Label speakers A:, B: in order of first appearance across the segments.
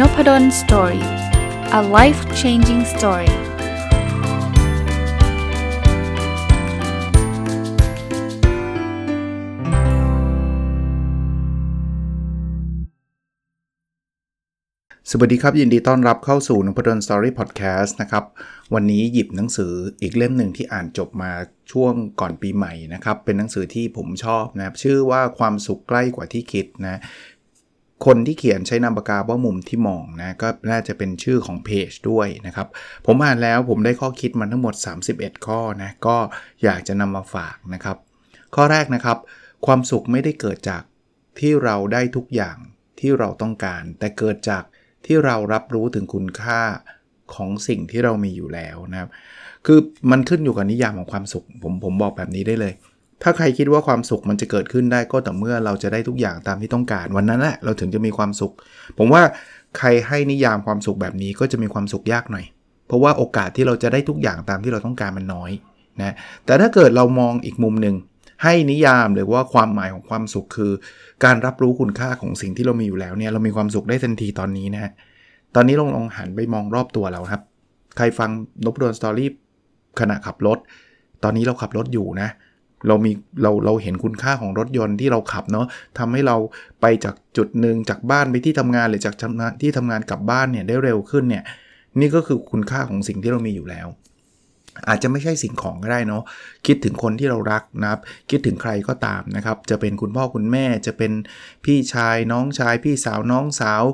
A: Nopadol's Story a life changing story สวัสดีครับ ยินดีต้อนรับเข้าสู่นพดล Story Podcast นะครับ วันนี้หยิบหนังสืออีกเล่มหนึ่งที่อ่านจบมาช่วงก่อนปีใหม่นะครับ เป็นหนังสือที่ผมชอบนะครับ ชื่อว่าความสุขใกล้กว่าที่คิดนะ คนที่เขียนใช้นามปากกาว่ามุมที่มองนะก็น่าจะเป็นชื่อของเพจด้วยนะครับ ผมอ่านแล้วผมได้ข้อคิดมาทั้งหมด 31 ข้อนะก็อยากจะนำมาฝากนะครับ ข้อแรกนะครับ ความสุขไม่ได้เกิดจากที่เราได้ทุกอย่างที่เราต้องการ แต่เกิดจากที่เรารับรู้ถึงคุณค่าของสิ่งที่เรามีอยู่แล้วนะครับ คือมันขึ้นอยู่กับนิยามของความสุข ผมผมบอกแบบนี้ได้เลย ถ้าใครคิดว่าความสุขมันจะเกิดขึ้นได้ก็ต่เมื่อเราจะได้ทุกอย่างตามที่ต้องการ วันนั้นแหละเราถึงจะมีความสุข ผมว่าใครให้นิยามความสุขแบบนี้ก็จะมีความสุขยากหน่อย เพราะว่าโอกาสที่เราจะได้ทุกอย่างตามที่เราต้องการมันน้อยนะแต่ถ้าเกิดเรามองอีกมุมหนึ่งให้นิยามหรือว่าความหมายของความสุขคือ การรับรู้คุณค่าของสิ่งที่เรามีอยู่แล้วเนี่ยเรามีความสุขได้ทันทีตอนนี้นะฮะตอนนี้ลองลองหันไปมองรอบตัวเราครับ ใครฟังนบดอนสตอรี่ขณะขับรถ ตอนนี้เราขับรถอยู่นะเเรามีเราเราเห็นคุณค่าของรถยนต์ที่เราขับเนาะทำให้เราไปจากจุดหนึ่งจากบ้านไปที่ทำงานหรือจากที่ทำงานกลับบ้านเนี่ยได้เร็วขึ้นเนี่ยนี่ก็คือคุณค่าของสิ่งที่เรามีอยู่แล้ว อาจจะไม่ใช่สิ่งของก็ได้เนาะคิดถึงคนที่เรารักนะครับ คิดถึงใครก็ตามนะครับ จะเป็นคุณพ่อคุณแม่จะเป็นพี่ชายน้องชาย พี่สาวน้องสาว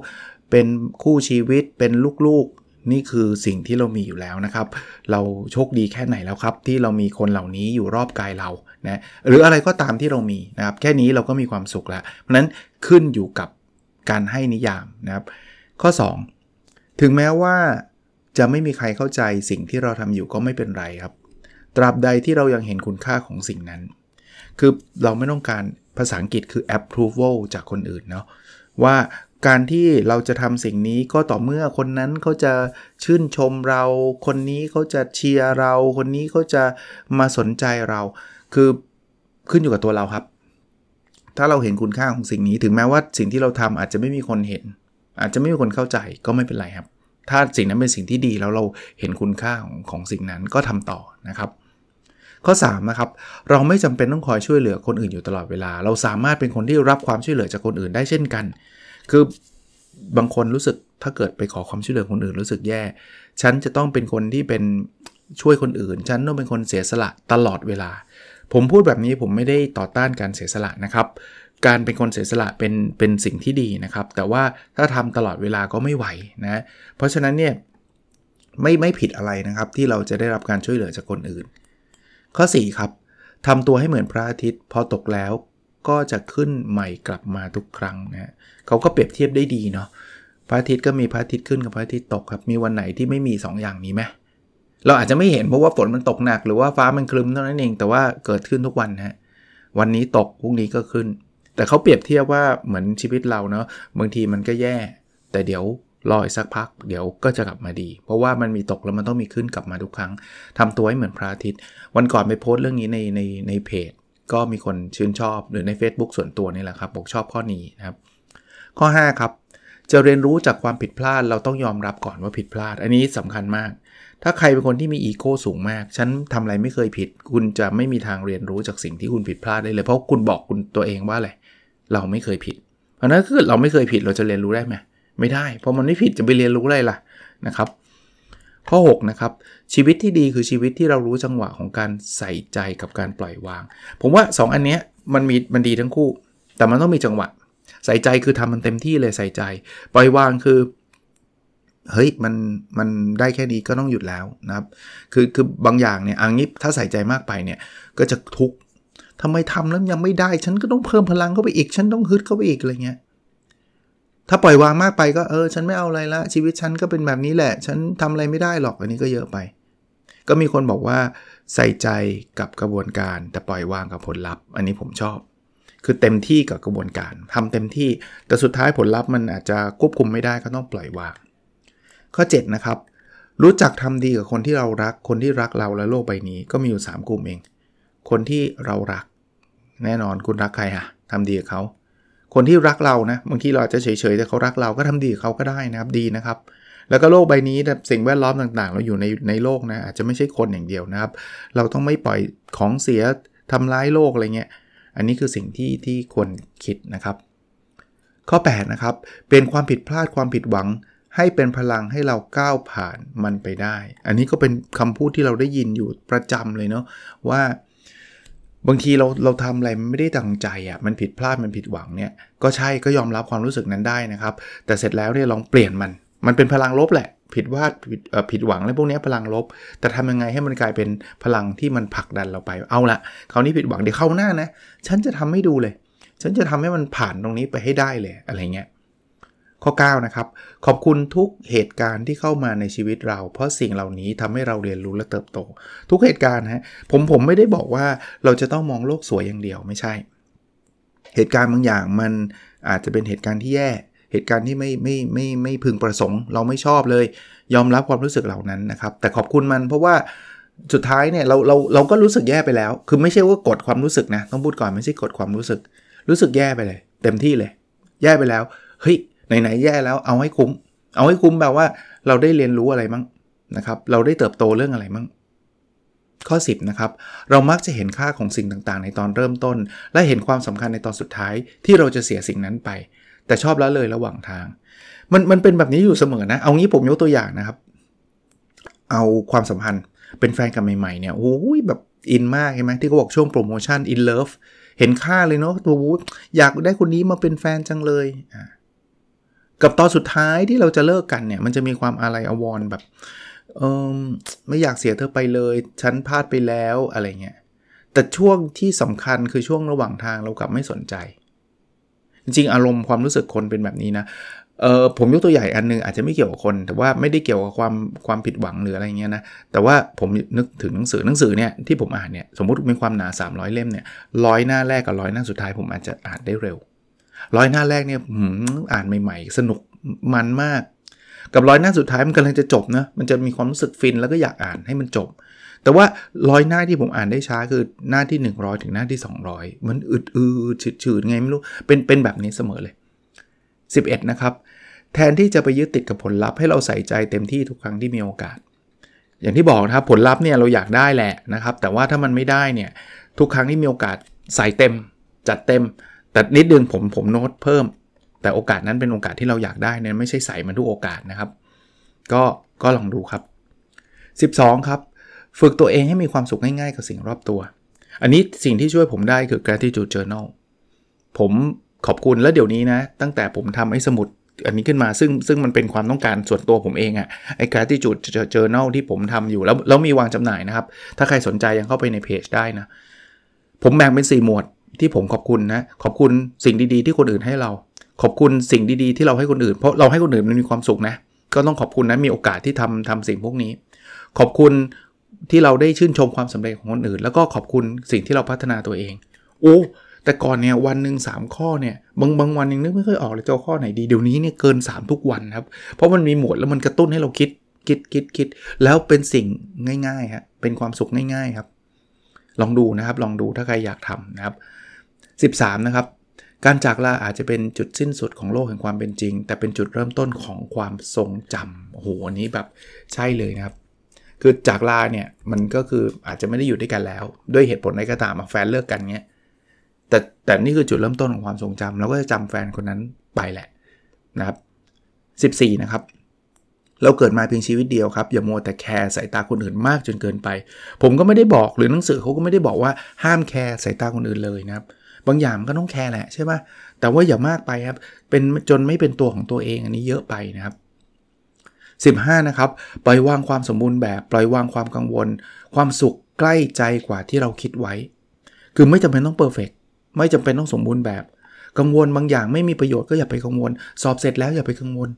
A: เป็นคู่ชีวิตเป็นลูก นี่คือสิ่งที่เรามีอยู่แล้วนะครับ เราโชคดีแค่ไหนแล้วครับ ที่เรามีคนเหล่านี้อยู่รอบกายเรานะหรืออะไรก็ตามที่เรามีนะครับ แค่นี้เราก็มีความสุขแล้ว เพราะนั้นขึ้นอยู่กับการให้นิยามนะครับ ข้อ 2 ถึงแม้ว่าจะไม่มีใครเข้าใจสิ่งที่เราทำอยู่ก็ไม่เป็นไรครับ ตราบใดที่เรายังเห็นคุณค่าของสิ่งนั้น คือเราไม่ต้องการภาษาอังกฤษคือ approval จากคนอื่นเนาะว่า การที่เราจะทำสิ่งนี้ก็ต่อเมื่อคนนั้นเขาจะชื่นชมเรา คนนี้เขาจะเชียร์เรา คนนี้เขาจะมาสนใจเรา คือขึ้นอยู่กับตัวเราครับ ถ้าเราเห็นคุณค่าของสิ่งนี้ ถึงแม้ว่าสิ่งที่เราทำอาจจะไม่มีคนเห็น อาจจะไม่มีคนเข้าใจก็ไม่เป็นไรครับ ถ้าสิ่งนั้นเป็นสิ่งที่ดีแล้วเราเห็นคุณค่าของของสิ่งนั้นก็ทำต่อนะครับข้อ3นะครับเราไม่จำเป็นต้องคอยช่วยเหลือคนอื่นอยู่ตลอดเวลา เราสามารถเป็นคนที่รับความช่วยเหลือจากคนอื่นได้เช่นกัน คือบางคนรู้สึกถ้าเกิดไปขอความช่วยเหลือคนอื่นรู้สึกแย่ ฉันจะต้องเป็นคนที่เป็นช่วยคนอื่น ฉันต้องเป็นคนเสียสละตลอดเวลา ผมพูดแบบนี้ผมไม่ได้ต่อต้านการเสียสละนะครับ การเป็นคนเสียสละเป็นเป็นสิ่งที่ดีนะครับ แต่ว่าถ้าทำตลอดเวลาก็ไม่ไหวนะ เพราะฉะนั้นเนี่ยไม่ไม่ผิดอะไรนะครับที่เราจะได้รับการช่วยเหลือจากคนอื่น ข้อ 4 ครับทำตัวให้เหมือนพระอาทิตย์ พอตกแล้ว ก็จะขึ้นใหม่กลับมาทุกครั้งนะเขาก็เปรียบเทียบได้ดีเนาะพระอาทิตย์ก็มีพระอาทิตย์ขึ้นกับพระอาทิตย์ตกครับมีวันไหนที่ไม่มี 2ออย่างนี้ไหมเราอาจจะไม่เห็นเพราะว่าฝนมันตกหนักหรือว่าฟ้ามันคลึ้มเท่านั้นเองแต่ว่าเกิดขึ้นทุกวันฮะวันนี้ตกพรุ่งนี้ก็ขึ้น แต่เขาเปรียบเทียบว่าเหมือนชีวิตเราเนาะบางทีมันก็แย่ แต่เดี๋ยวรออีกสักพัก เดี๋ยวก็จะกลับมาดี เพราะว่ามันมีตกแล้วมันต้องมีขึ้นกลับมาทุกครั้งทำตัวให้เหมือนพระอาทิตย์ วันก่อนไปโพสต์เรื่องนี้ในในในเพจ ก็มีคนชื่นชอบหรือใน Facebook ส่วนตัวนี่แหละครับบอกชอบข้อนี้นะครับ ข้อ 5 ครับ จะเรียนรู้จากความผิดพลาดเราต้องยอมรับก่อนว่าผิดพลาด อันนี้สำคัญมาก ถ้าใครเป็นคนที่มีอีโก้สูงมาก ฉันทำอะไรไม่เคยผิด คุณจะไม่มีทางเรียนรู้จากสิ่งที่คุณผิดพลาดได้เลย เพราะคุณบอกคุณตัวเองว่าอะไรเราไม่เคยผิด เพราะนั้นคือเราไม่เคยผิดเราจะเรียนรู้ได้ไหมไม่ได้ เพราะมันไม่ผิดจะไปเรียนรู้อะไรล่ะนะครับ ข้อ6นะครับชีวิตที่ดีคือชีวิตที่เรารู้จังหวะของการใส่ใจกับการปล่อยวาง ผมว่า 2 อันเนี้ยมันมีมันดีทั้งคู่ แต่มันต้องมีจังหวะ ใส่ใจคือทำมันเต็มที่เลยใส่ใจ ปล่อยวางคือเฮ้ยมันมันได้แค่นี้ก็ต้องหยุดแล้วนะครับ คือคือบางอย่างเนี่ยอังนี้ถ้าใส่ใจมากไปเนี่ยก็จะทุกข์ทำไมทำแล้วยังไม่ได้ ฉันก็ต้องเพิ่มพลังเข้าไปอีก ฉันต้องฮึดเข้าไปอีกอะไรเงี้ย ถ้าปล่อยวางมากไปก็เออฉันไม่เอาอะไรละชีวิตฉันก็เป็นแบบนี้แหละ ฉันทำอะไรไม่ได้หรอกอันนี้ก็เยอะไป ก็มีคนบอกว่าใส่ใจกับกระบวนการ แต่ปล่อยวางกับผลลัพธ์ อันนี้ผมชอบ คือเต็มที่กับกระบวนการทำเต็มที่ แต่สุดท้ายผลลัพธ์มันอาจจะควบคุมไม่ได้ก็ต้องปล่อยวาง ข้อ 7 นะครับ รู้จักทำดีกับคนที่เรารัก คนที่รักเราและโลกใบนี้ก็มีอยู่ 3 กลุ่มเอง คนที่เรารัก แน่นอนคุณรักใครอะทำดีกับเขา คนที่รักเรานะบางทีเราอาจจะเฉยๆแต่เขารักเราก็ทำดีเขาก็ได้นะครับดีนะครับ แล้วก็โลกใบนี้สิ่งแวดล้อมต่างๆ เราอยู่ในในโลกนะอาจจะไม่ใช่คนอย่างเดียวนะครับ เราต้องไม่ปล่อยของเสียทำร้ายโลกอะไรเงี้ยอันนี้คือสิ่งที่ที่ควรคิดนะครับ ข้อ8นะครับเป็นความผิดพลาดความผิดหวังให้เป็นพลังให้เราก้าวผ่านมันไปได้ อันนี้ก็เป็นคำพูดที่เราได้ยินอยู่ประจำเลยเนาะว่า บางทีเราเราทำอะไรมันไม่ได้ตั้งใจอะ่ะมันผิดพลาดมันผิดหวังเนี่ยก็ใช่ก็ยอมรับความรู้สึกนั้นได้นะครับ แต่เสร็จแล้วเนี่ยลองเปลี่ยนมัน มันเป็นพลังลบแหละ ผิดวาดผิดผิดหวังอะไรพวกนี้พลังลบ แต่ทำยังไงให้มันกลายเป็นพลังที่มันผลักดันเราไปเอาละคราวนี้ผิดหวังเดี๋ยวเข้าหน้านะ ฉันจะทำให้ดูเลย ฉันจะทำให้มันผ่านตรงนี้ไปให้ได้เลยอะไรเงี้ย ข้อ 9 นะครับ ขอบคุณทุกเหตุการณ์ที่เข้ามาในชีวิตเรา เพราะสิ่งเหล่านี้ทำให้เราเรียนรู้และเติบโต ทุกเหตุการณ์ฮะผมผมไม่ได้บอกว่าเราจะต้องมองโลกสวยอย่างเดียวไม่ใช่ เหตุการณ์บางอย่างมันอาจจะเป็นเหตุการณ์ที่แย่ เหตุการณ์ที่ไม่ไม่ไม่ไม่พึงประสงค์ เราไม่ชอบเลย ยอมรับความรู้สึกเหล่านั้นนะครับ แต่ขอบคุณมันเพราะว่าสุดท้ายเนี่ยเราเราเราก็รู้สึกแย่ไปแล้ว คือไม่ใช่ว่ากดความรู้สึกนะต้องพูดก่อนไม่ใช่กดความรู้สึก รู้สึกแย่ไปเลย เต็มที่เลย แย่ไปแล้วเฮ้ย ไหนๆแย่แล้วเอาให้คุ้ม เอาให้คุ้มแบบว่าเราได้เรียนรู้อะไรมั้งนะครับ เราได้เติบโตเรื่องอะไรมั้งข้อ 10นะครับเรามักจะเห็นค่าของสิ่งต่างๆ ในตอนเริ่มต้น และเห็นความสำคัญในตอนสุดท้ายที่เราจะเสียสิ่งนั้นไป แต่ชอบละเลยระหว่างทาง มันมันเป็นแบบนี้อยู่เสมอนะ เอางี้ผมยกตัวอย่างนะครับ เอาความสัมพันธ์เป็นแฟนกันใหม่ๆเนี่ยโอ้ยแบบอินมากใช่ไหมที่เขาบอกช่วงโปรโมชั่น in love เห็นค่าเลยเนาะตัวอยากได้คนนี้มาเป็นแฟนจังเลยอ่า กับตอนสุดท้ายที่เราจะเลิกกันเนี่ยมันจะมีความอะไรอาวรณ์แบบเออไม่อยากเสียเธอไปเลย ฉันพลาดไปแล้วอะไรเงี้ยแต่ช่วงที่สำคัญคือช่วงระหว่างทางเรากลับไม่สนใจ จริงอารมณ์ความรู้สึกคนเป็นแบบนี้นะเออผมยกตัวใหญ่อันนึงอาจจะไม่เกี่ยวกับคน แต่ว่าไม่ได้เกี่ยวกับความความผิดหวังหรืออะไรเงี้ยนะแต่ว่าผมนึกถึงหนังสือหนังสือเนี่ยที่ผมอ่านเนี่ยสมมติมีความหนา 300 เล่มเนี่ยร้อยหน้าแรกกับร้อยหน้าสุดท้ายผมอาจจะอ่านได้เร็ว ร้อยหน้าแรกเนี่ยอ่านใหม่ ๆ สนุกมันมาก กับร้อยหน้าสุดท้ายมันกำลังจะจบนะมันจะมีความรู้สึกฟินแล้วก็อยากอ่านให้มันจบ แต่ว่าร้อยหน้าที่ผมอ่านได้ช้าคือหน้าที่ 100 ถึงหน้าที่ 200 มันอึดอืดชืดๆไงไม่รู้เป็นเป็นแบบนี้เสมอเลย 11 นะครับ แทนที่จะไปยึดติดกับผลลัพธ์ให้เราใส่ใจเต็มที่ทุกครั้งที่มีโอกาส อย่างที่บอกนะครับผลลัพธ์เนี่ยเราอยากได้แหละนะครับ แต่ว่าถ้ามันไม่ได้เนี่ยทุกครั้งที่มีโอกาสใส่เต็ม จัดเต็ม แต่นิดนึงผมผมโน้ตเพิ่ม แต่โอกาสนั้นเป็นโอกาสที่เราอยากได้เนี่ยไม่ใช่ใส่มันทุกโอกาสนะครับ ก็ก็ลองดูครับ 12 ครับ ฝึกตัวเองให้มีความสุขง่ายๆ กับสิ่งรอบตัว อันนี้สิ่งที่ช่วยผมได้คือ gratitude journal ผมขอบคุณแล้วเดี๋ยวนี้นะ ตั้งแต่ผมทำไอ้สมุดอันนี้ขึ้นมาซึ่งซึ่งมันเป็นความต้องการส่วนตัวผมเองอะไอ้ gratitude journal ที่ผมทำอยู่แล้วแล้วมีวางจำหน่ายนะครับ ถ้าใครสนใจยังเข้าไปในเพจได้นะ ผมแบ่งเป็น 4 หมวด ที่ผมขอบคุณนะ ขอบคุณสิ่งดีๆ ที่คนอื่นให้เรา ขอบคุณสิ่งดีๆ ที่เราให้คนอื่น เพราะเราให้คนอื่นมันมีความสุขนะ ก็ต้องขอบคุณนะ มีโอกาสที่ทำทำสิ่งพวกนี้ ขอบคุณที่เราได้ชื่นชมความสำเร็จของคนอื่น แล้วก็ขอบคุณสิ่งที่เราพัฒนาตัวเอง โอ้แต่ก่อนเนี่ยวันหนึ่ง3 ข้อเนี่ยบางบางวันยังนึกไม่ค่อยออกเลยจะข้อไหนดีเดี๋ยวนี้เนี่ยเกิน 3 ทุกวันครับ เพราะมันมีหมวดแล้วมันกระตุ้นให้เราคิดคิดคิดคิดแล้วเป็นสิ่งง่ายๆฮะเป็นความสุขง่ายๆครับ ลองดูนะครับ ลองดูถ้าใครอยากทำนะครับ 13 นะครับ การจากลาอาจจะเป็นจุดสิ้นสุดของโลกแห่งความเป็นจริง แต่เป็นจุดเริ่มต้นของความทรงจำโอ้โหอันนี้แบบใช่เลยนะครับ คือจากลาเนี่ยมันก็คืออาจจะไม่ได้อยู่ด้วยกันแล้ว ด้วยเหตุผลใดก็ตามแฟนเลิกกันเงี้ยแต่แต่นี่คือจุดเริ่มต้นของความทรงจำเราก็จะจำแฟนคนนั้นไปแหละนะครับ 14 นะครับเราเกิดมาเพียงชีวิตเดียวครับ อย่ามัวแต่แคร์สายตาคนอื่นมากจนเกินไป ผมก็ไม่ได้บอกหรือหนังสือเขาก็ไม่ได้บอกว่าห้ามแคร์สายตาคนอื่นเลยนะครับ บางอย่างก็ต้องแคร์แหละใช่ไหมแต่ว่าอย่ามากไปครับ เป็นจนไม่เป็นตัวของตัวเองอันนี้เยอะไปนะครับ15นะครับปล่อยวางความสมบูรณ์แบบปล่อยวางความกังวล ความสุขใกล้ใจกว่าที่เราคิดไว้ คือไม่จำเป็นต้องเพอร์เฟกไม่จำเป็นต้องสมบูรณ์แบบ กังวลบางอย่างไม่มีประโยชน์ก็อย่าไปกังวล สอบเสร็จแล้วอย่าไปกังวล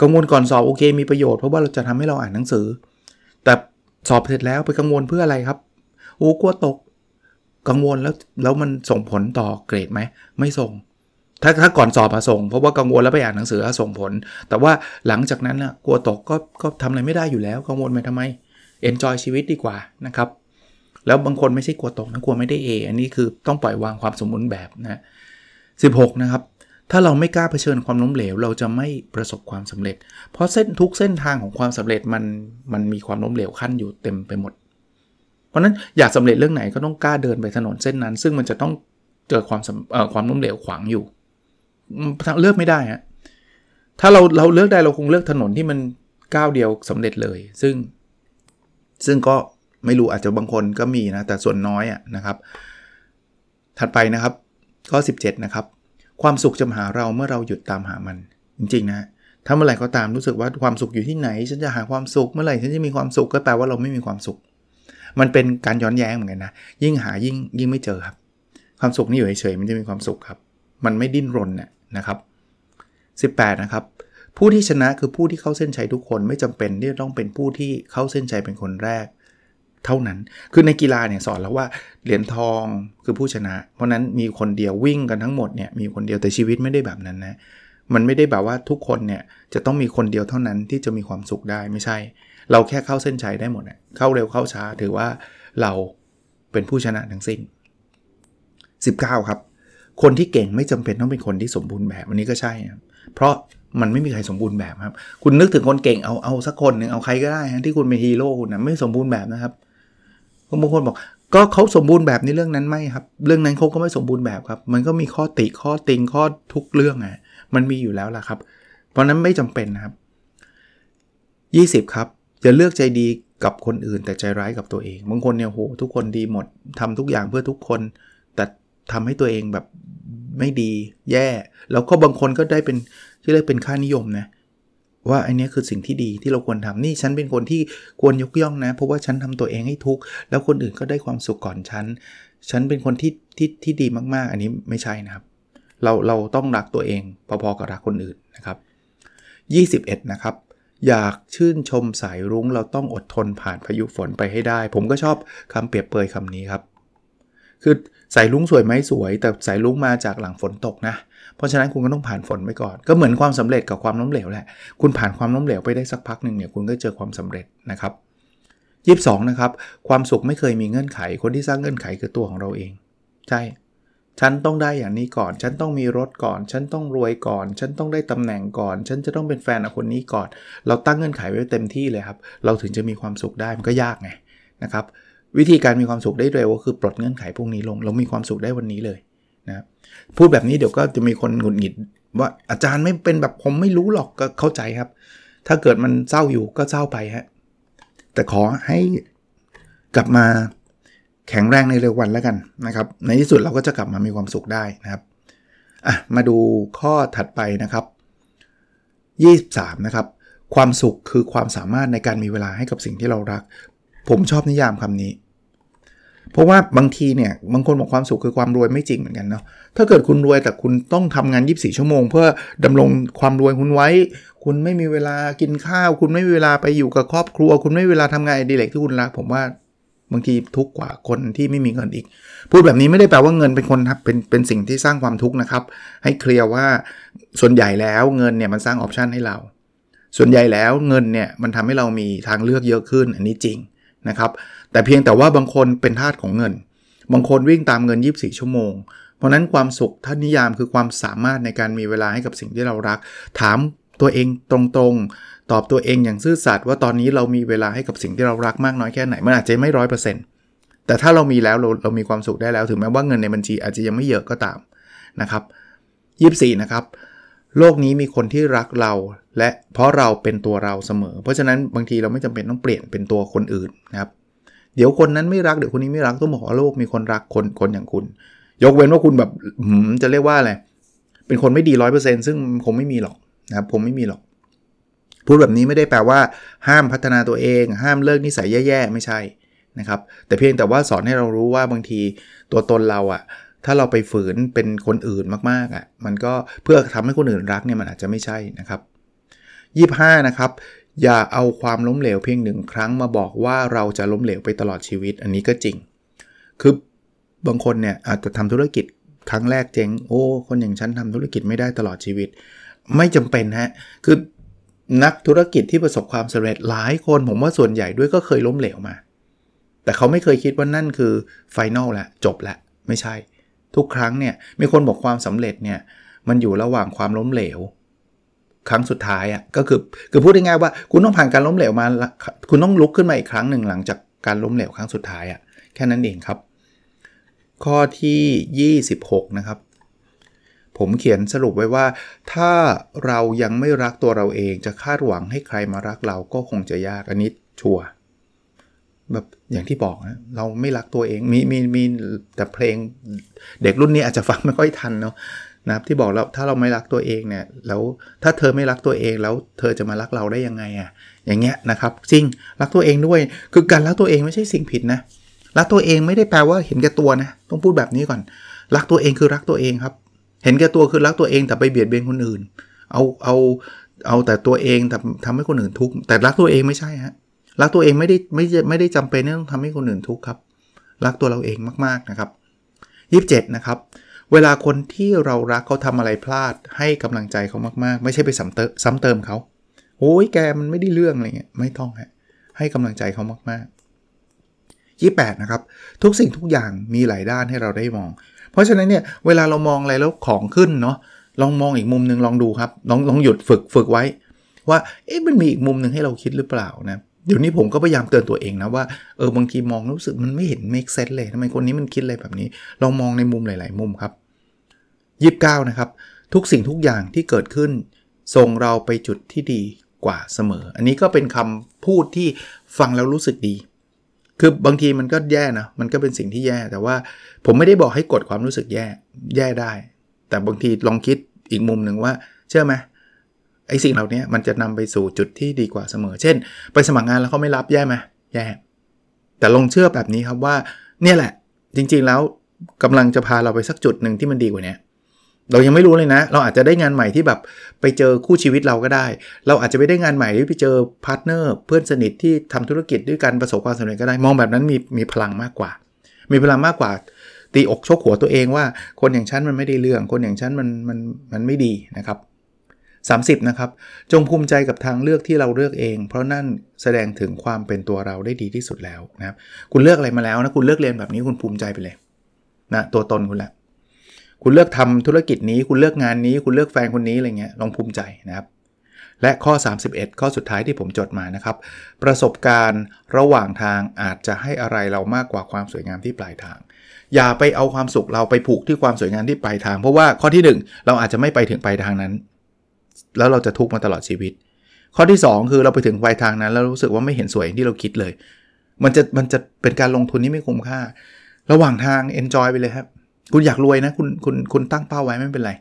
A: กังวลก่อนสอบโอเค มีประโยชน์เพราะว่าเราจะทำให้เราอ่านหนังสือ แต่สอบเสร็จแล้วไปกังวลเพื่ออะไรครับโอ้กลัวตก กังวลแล้วแล้วมันส่งผลต่อเกรดไหมไม่ส่ง ถ้าถ้าก่อนสอบมาส่ง เพราะว่ากังวลแล้วไปอ่านหนังสือส่งผล แต่ว่าหลังจากนั้นนะกลัวตกก็ก็ทำอะไรไม่ได้อยู่แล้ว กังวลไปทำไมเอนจอยชีวิตดีกว่านะครับแล้วบางคนไม่ใช่กลัวตกนะกลัวไม่ได้ A อันนี้คือต้องปล่อยวางความสมบูรณ์แบบนะ16 นะครับ ถ้าเราไม่กล้าเผชิญความล้มเหลว เราจะไม่ประสบความสำเร็จ เพราะเส้นทุกเส้นทางของความสำเร็จมันมันมีความล้มเหลวขั้นอยู่เต็มไปหมด เพราะนั้นอยากสำเร็จเรื่องไหนก็ต้องกล้าเดินไปถนนเส้นนั้น ซึ่งมันจะต้องเจอความความล้มเหลวขวางอยู่เลือกไม่ได้ฮะถ้าเราเราเลือกได้เราคงเลือกถนนที่มันก้าวเดียวสำเร็จเลย ซึ่ง ซึ่งก็ไม่รู้อาจจะบางคนก็มีนะ แต่ส่วนน้อยอะนะครับ ถัดไปนะครับข้อ 17 นะครับ ความสุขจะมาหาเราเมื่อเราหยุดตามหามัน จริงๆนะถ้าเมื่อไหร่ก็ตามรู้สึกว่าความสุขอยู่ที่ไหน ฉันจะหาความสุขเมื่อไหร่ฉันจะมีความสุขก็แปลว่าเราไม่มีความสุข มันเป็นการย้อนแย้งเหมือนกันนะ ยิ่งหายิ่งยิ่งไม่เจอครับ ความสุขนี่อยู่เฉยๆมันจะมีความสุขครับ มันไม่ดิ้นรนน่นะครับ 18 นะครับ ผู้ที่ชนะคือผู้ที่เข้าเส้นชัยทุกคนไม่จำเป็นที่จะต้องเป็นผู้ที่เข้าเส้นชัยเป็นคนแรก เท่านั้น คือในกีฬาเนี่ยสอนแล้วว่าเหรียญทองคือผู้ชนะ เพราะนั้นมีคนเดียววิ่งกันทั้งหมดเนี่ยมีคนเดียวแต่ชีวิตไม่ได้แบบนั้นนะมันไม่ได้แบบว่าทุกคนเนี่ยจะต้องมีคนเดียวเท่านั้นที่จะมีความสุขได้ไม่ใช่ เราแค่เข้าเส้นชัยได้หมดเนี่ยเข้าเร็วเข้าช้าถือว่าเราเป็นผู้ชนะทั้งสิ้น 19 ครับ คนที่เก่งไม่จำเป็นต้องเป็นคนที่สมบูรณ์แบบอันนี้ก็ใช่ครับเพราะมันไม่มีใครสมบูรณ์แบบครับ คุณนึกถึงคนเก่งเอาเอาสักคนหนึ่งเอาใครก็ได้ที่คุณเป็นฮีโร่คุณนะไม่สมบูรณ์แบบนะครับบางคนบอกก็เขาสมบูรณ์แบบในเรื่องนั้นไม่ครับ เรื่องนั้นเขาก็ไม่สมบูรณ์แบบครับ มันก็มีข้อติข้อติงข้อทุกเรื่องอะมันมีอยู่แล้วล่ะครับ เพราะนั้นไม่จำเป็นนะครับ 20 ครับ จะเลือกใจดีกับคนอื่นแต่ใจร้ายกับตัวเอง บางคนเนี่ยโหทุกคนดีหมดทำทุกอย่างเพื่อทุกคน แต่ทำให้ตัวเองแบบไม่ดีแย่ แล้วก็บางคนก็ได้เป็นที่เรียกเป็นค่านิยมนะว่าอันนี้คือสิ่งที่ดีที่เราควรทำนี่ฉันเป็นคนที่ควรยกย่องนะ เพราะว่าฉันทำตัวเองให้ทุกข์แล้วคนอื่นก็ได้ความสุขก่อนฉัน ฉันเป็นคนที่ที่ที่ดีมากๆ อันนี้ไม่ใช่นะครับ เราเราต้องรักตัวเองพอๆกับรักคนอื่นนะครับ 21 นะครับ อยากชื่นชมสายรุ้ง เราต้องอดทนผ่านพายุฝนไปให้ได้ ผมก็ชอบคำเปรียบเปยคำนี้ครับ คือสายลุ้งสวยไหมสวย แต่สายลุ้งมาจากหลังฝนตกนะ เพราะฉะนั้นคุณก็ต้องผ่านฝนไปก่อน ก็เหมือนความสำเร็จกับความล้มเหลวแหละคุณผ่านความล้มเหลวไปได้สักพักหนึ่งเนี่ยคุณก็เจอความสำเร็จนะครับยีสองนะครับความสุขไม่เคยมีเงื่อนไข คนที่สร้างเงื่อนไขคือตัวของเราเอง ใช่ ฉันต้องได้อย่างนี้ก่อน ฉันต้องมีรถก่อน ฉันต้องรวยก่อน ฉันต้องได้ตำแหน่งก่อน ฉันจะต้องเป็นแฟนกับคนนี้ก่อน เราตั้งเงื่อนไขไว้เต็มที่เลยครับ เราถึงจะมีความสุขได้มันก็ยากไงนะครับ วิธีการมีความสุขได้เร็วก็คือปลดเงื่อนไขพวกนี้ลง เรามีความสุขได้วันนี้เลยนะพูดแบบนี้เดี๋ยวก็จะมีคนหงุดหงิด ว่าอาจารย์ไม่เป็นแบบผมไม่รู้หรอกก็เข้าใจครับ ถ้าเกิดมันเศร้าอยู่ก็เศร้าไปฮะแต่ขอให้กลับมา แข็งแรงในเร็ววันแล้วกันนะครับ ในที่สุดเราก็จะกลับมามีความสุขได้นะครับอะมาดูข้อถัดไปนะครับ 23 นะครับ ความสุขคือความสามารถในการมีเวลาให้กับสิ่งที่เรารัก ผมชอบนิยามคำนี้ เพราะว่าบางทีเนี่ยบางคนบอกความสุขคือความรวยไม่จริงเหมือนกันเนาะถ้าเกิดคุณรวยแต่คุณต้องทำงาน 24 ชั่วโมง เพื่อดำรงความรวยคุณไว้ คุณไม่มีเวลากินข้าว คุณไม่มีเวลาไปอยู่กับครอบครัว คุณไม่มีเวลาทำงานอดิเรกที่คุณรัก ผมว่า บางทีทุกข์กว่าคนที่ไม่มีเงินอีก พูดแบบนี้ไม่ได้แปลว่าเงินเป็นคนเป็นเป็นสิ่งที่สร้างความทุกข์นะครับ ให้เคลียร์ว่าส่วนใหญ่แล้วเงินเนี่ยมันสร้างออปชันให้เรา ส่วนใหญ่แล้วเงินเนี่ยมันทำให้เรามีทางเลือกเยอะขึ้นอันนี้จริงนะครับ แต่เพียงแต่ว่าบางคนเป็นทาสของเงิน บางคนวิ่งตามเงิน 24 ชั่วโมง เพราะนั้นความสุขท่านนิยามคือความสามารถในการมีเวลาให้กับสิ่งที่เรารัก ถามตัวเองตรงๆ ตอบตัวเองอย่างซื่อสัตย์ว่าตอนนี้เรามีเวลาให้กับสิ่งที่เรารักมากน้อยแค่ไหนมันอาจจะไม่ร้อยเปอร์เซ็นต์แต่ถ้าเรามีแล้วเราเรามีความสุขได้แล้วถึงแม้ว่าเงินในบัญชีอาจจะยังไม่เยอะก็ตามนะครับ24นะครับโลกนี้มีคนที่รักเรา และเพราะเราเป็นตัวเราเสมอ เพราะฉะนั้นบางทีเราไม่จำเป็นต้องเปลี่ยนเป็นตัวคนอื่นนะครับเดี๋ยวคนนั้นไม่รักเดี๋ยวคนนี้ไม่รักต้องบอกว่าโลกมีคนรักคนคนอย่างคุณ ยกเว้นว่าคุณแบบจะเรียกว่าอะไรเป็นคนไม่ดีร้อยเปอร์เซ็นต์ซึ่งคงไม่มีหรอกนะครับผมไม่มีหรอก พูดแบบนี้ไม่ได้แปลว่า ห้ามพัฒนาตัวเอง ห้ามเลิกนิสัยแย่ๆ ไม่ใช่นะครับ แต่เพียงแต่ว่าสอนให้เรารู้ว่าบางทีตัวตนเราอะ่ะ ถ้าเราไปฝืนเป็นคนอื่นมากๆอะ่ะ มันก็เพื่อทำให้คนอื่นรักเนี่ยมันอาจจะไม่ใช่นะครับ 25 นะครับ อย่าเอาความล้มเหลวเพียงหนึ่งครั้งมาบอกว่าเราจะล้มเหลวไปตลอดชีวิต อันนี้ก็จริง คือบางคนเนี่ยอาจจะทำธุรกิจครั้งแรกเจ๊งโอ้ คนอย่างฉันทำธุรกิจไม่ได้ตลอดชีวิต ไม่จำเป็นฮะ คือ นักธุรกิจที่ประสบความสำเร็จหลายคนผมว่าส่วนใหญ่ด้วยก็เคยล้มเหลวมา แต่เขาไม่เคยคิดว่านั่นคือไฟแนลแหละจบแล้วไม่ใช่ ทุกครั้งเนี่ยมีคนบอกความสำเร็จเนี่ยมันอยู่ระหว่างความล้มเหลว ครั้งสุดท้ายอะ่ะก็คือคือพูดง่ายๆว่า คุณต้องผ่านการล้มเหลวมา คุณต้องลุกขึ้นมาอีกครั้งหนึ่งหลังจากการล้มเหลวครั้งสุดท้ายอะ่ะแค่นั้นเองครับ ข้อที่ 26 นะครับ ผมเขียนสรุปไว้ว่า ถ้าเรายังไม่รักตัวเราเองจะคาดหวังให้ใครมารักเราก็คงจะยากอันนี้ชัวแบบอย่างที่บอกนะเราไม่รักตัวเองมีมีมีแต่เพลงเด็กรุ่นนี้อาจจะฟังไม่ค่อยทันเนาะนะครับที่บอกเราถ้าเราไม่รักตัวเองเนี่ยแล้วถ้าเธอไม่รักตัวเองแล้วเธอจะมารักเราได้ยังไงอะ่ะอย่างเงี้ยนะครับจริงรักตัวเองด้วย คือการรักตัวเองไม่ใช่สิ่งผิดนะรักตัวเองไม่ได้แปลว่าเห็นแก่ตัวนะต้องพูดแบบนี้ก่อน รักตัวเองคือรักตัวเองครับ เห็นแก่ตัวคือรักตัวเองแต่ไปเบียดเบียนคนอื่น เอาเอาเอาแต่ตัวเองแต่ทำให้คนอื่นทุกข์แต่รักตัวเองไม่ใช่ฮะรักตัวเองไม่ได้ไม่ไม่ได้จำเป็นต้องทำให้คนอื่นทุกข์ครับ รักตัวเราเองมากๆนะครับ27นะครับเวลาคนที่เรารักเขาทำอะไรพลาด ให้กำลังใจเขามากๆ ไม่ใช่ไปซ้ำเติมซ้ำเติมเขาโอ้ยแกมันไม่ได้เรื่องอะไรเงี้ยไม่ต้องฮะให้กำลังใจเขามากๆ 28 นะครับ ทุกสิ่งทุกอย่างมีหลายด้านให้เราได้มอง เพราะฉะนั้นเนี่ยเวลาเรามองอะไรแล้วของขึ้นเนาะลองมองอีกมุมหนึ่งลองดูครับลองลองหยุดฝึกฝึกไว้ ว่าเอ๊ะมันมีอีกมุมหนึ่งให้เราคิดหรือเปล่านะเดี๋ยวนี้ผมก็พยายามเตือนตัวเองนะว่าเออบางทีมองรู้สึกมันไม่เห็น make sense เลยทำไมคนนี้มันคิดอะไรแบบนี้ ลองมองในมุมหลาย ๆ มุมครับ 29 นะครับ ทุกสิ่งทุกอย่างที่เกิดขึ้นส่งเราไปจุดที่ดีกว่าเสมอ อันนี้ก็เป็นคำพูดที่ฟังแล้วรู้สึกดี คือบางทีมันก็แย่นะ มันก็เป็นสิ่งที่แย่ แต่ว่าผมไม่ได้บอกให้กดความรู้สึกแย่ แย่ได้ แต่บางทีลองคิดอีกมุมหนึ่งว่า เชื่อไหมไอ้สิ่งเหล่านี้มันจะนำไปสู่จุดที่ดีกว่าเสมอ เช่น ไปสมัครงานแล้วเขาไม่รับแย่ไหมแย่ แต่ลองเชื่อแบบนี้ครับว่า เนี่ยแหละ จริงๆแล้วกำลังจะพาเราไปสักจุดหนึ่งที่มันดีกว่านี้ เรายังไม่รู้เลยนะ เราอาจจะได้งานใหม่ที่แบบไปเจอคู่ชีวิตเราก็ได้ เราอาจจะไปได้งานใหม่ที่ไปเจอ partner เพื่อนสนิทที่ทำธุรกิจด้วยกันประสบความสำเร็จก็ได้ มองแบบนั้นมีมีพลังมากกว่า มีพลังมากกว่า ตีอกชกหัวตัวเองว่า คนอย่างฉันมันไม่ได้เรื่อง คนอย่างฉันมันมันมันไม่ดีนะครับ30นะครับ จงภูมิใจกับทางเลือกที่เราเลือกเอง เพราะนั่นแสดงถึงความเป็นตัวเราได้ดีที่สุดแล้วนะครับ คุณเลือกอะไรมาแล้วนะ คุณเลือกเรียนแบบนี้คุณภูมิใจไปเลยนะตัวตนคุณละ คุณเลือกทำธุรกิจนี้ คุณเลือกงานนี้ คุณเลือกแฟนคนนี้อะไรเงี้ยลองภูมิใจนะครับ และข้อ 31 ข้อสุดท้ายที่ผมจดมานะครับ ประสบการณ์ระหว่างทางอาจจะให้อะไรเรามากกว่าความสวยงามที่ปลายทาง อย่าไปเอาความสุขเราไปผูกที่ความสวยงามที่ปลายทาง เพราะว่าข้อที่ 1 เราอาจจะไม่ไปถึงปลายทางนั้น แล้วเราจะทุกข์มาตลอดชีวิต ข้อที่ 2 คือเราไปถึงปลายทางนั้น แล้วรู้สึกว่าไม่เห็นสวยที่เราคิดเลย มันจะมันจะเป็นการลงทุนที่ไม่คุ้มค่า ระหว่างทาง enjoy ไปเลยครับ คุณอยากรวยนะ คุณคุณคุณตั้งเป้าไว้ไม่เป็นไร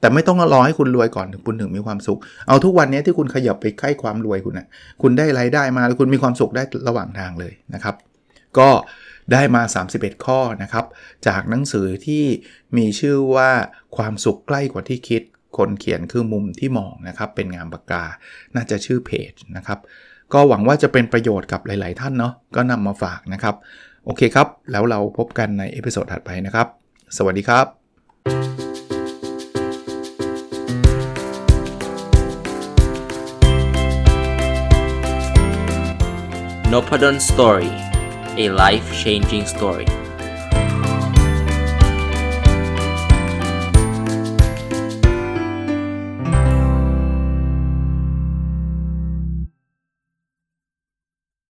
A: แต่ไม่ต้องรอให้คุณรวยก่อนถึงคุณถึงมีความสุข เอาทุกวันนี้ที่คุณขยับไปใกล้ความรวยคุณนะคุณได้รายได้มาแล้วคุณมีความสุขได้ระหว่างทางเลยนะครับ ก็ได้มา 31 ข้อนะครับ จากหนังสือที่มีชื่อว่าความสุขใกล้กว่าที่คิด คนเขียนคือมุมที่มองนะครับ เป็นนามปากกา น่าจะชื่อเพจนะครับ ก็หวังว่าจะเป็นประโยชน์กับหลาย ๆ ท่านเนาะก็นำมาฝากนะครับ โอเคครับ แล้วเราพบกันใน episode ถัดไปนะครับ สวัสดีครับ
B: n o p a d o n Story a life changing story